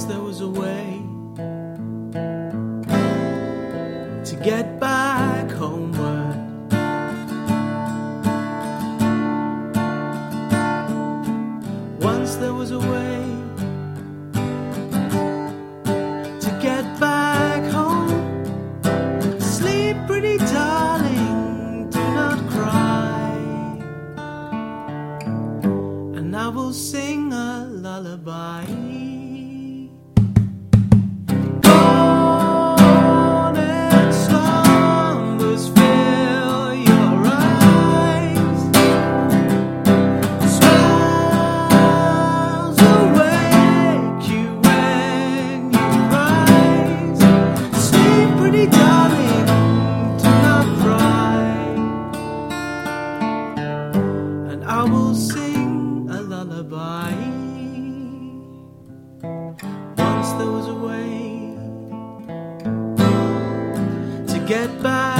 Once there was a way to get back homeward. Once there was a way to get back home. Sleep, pretty darling, do not cry. And I will sing. Once there was a way to get back.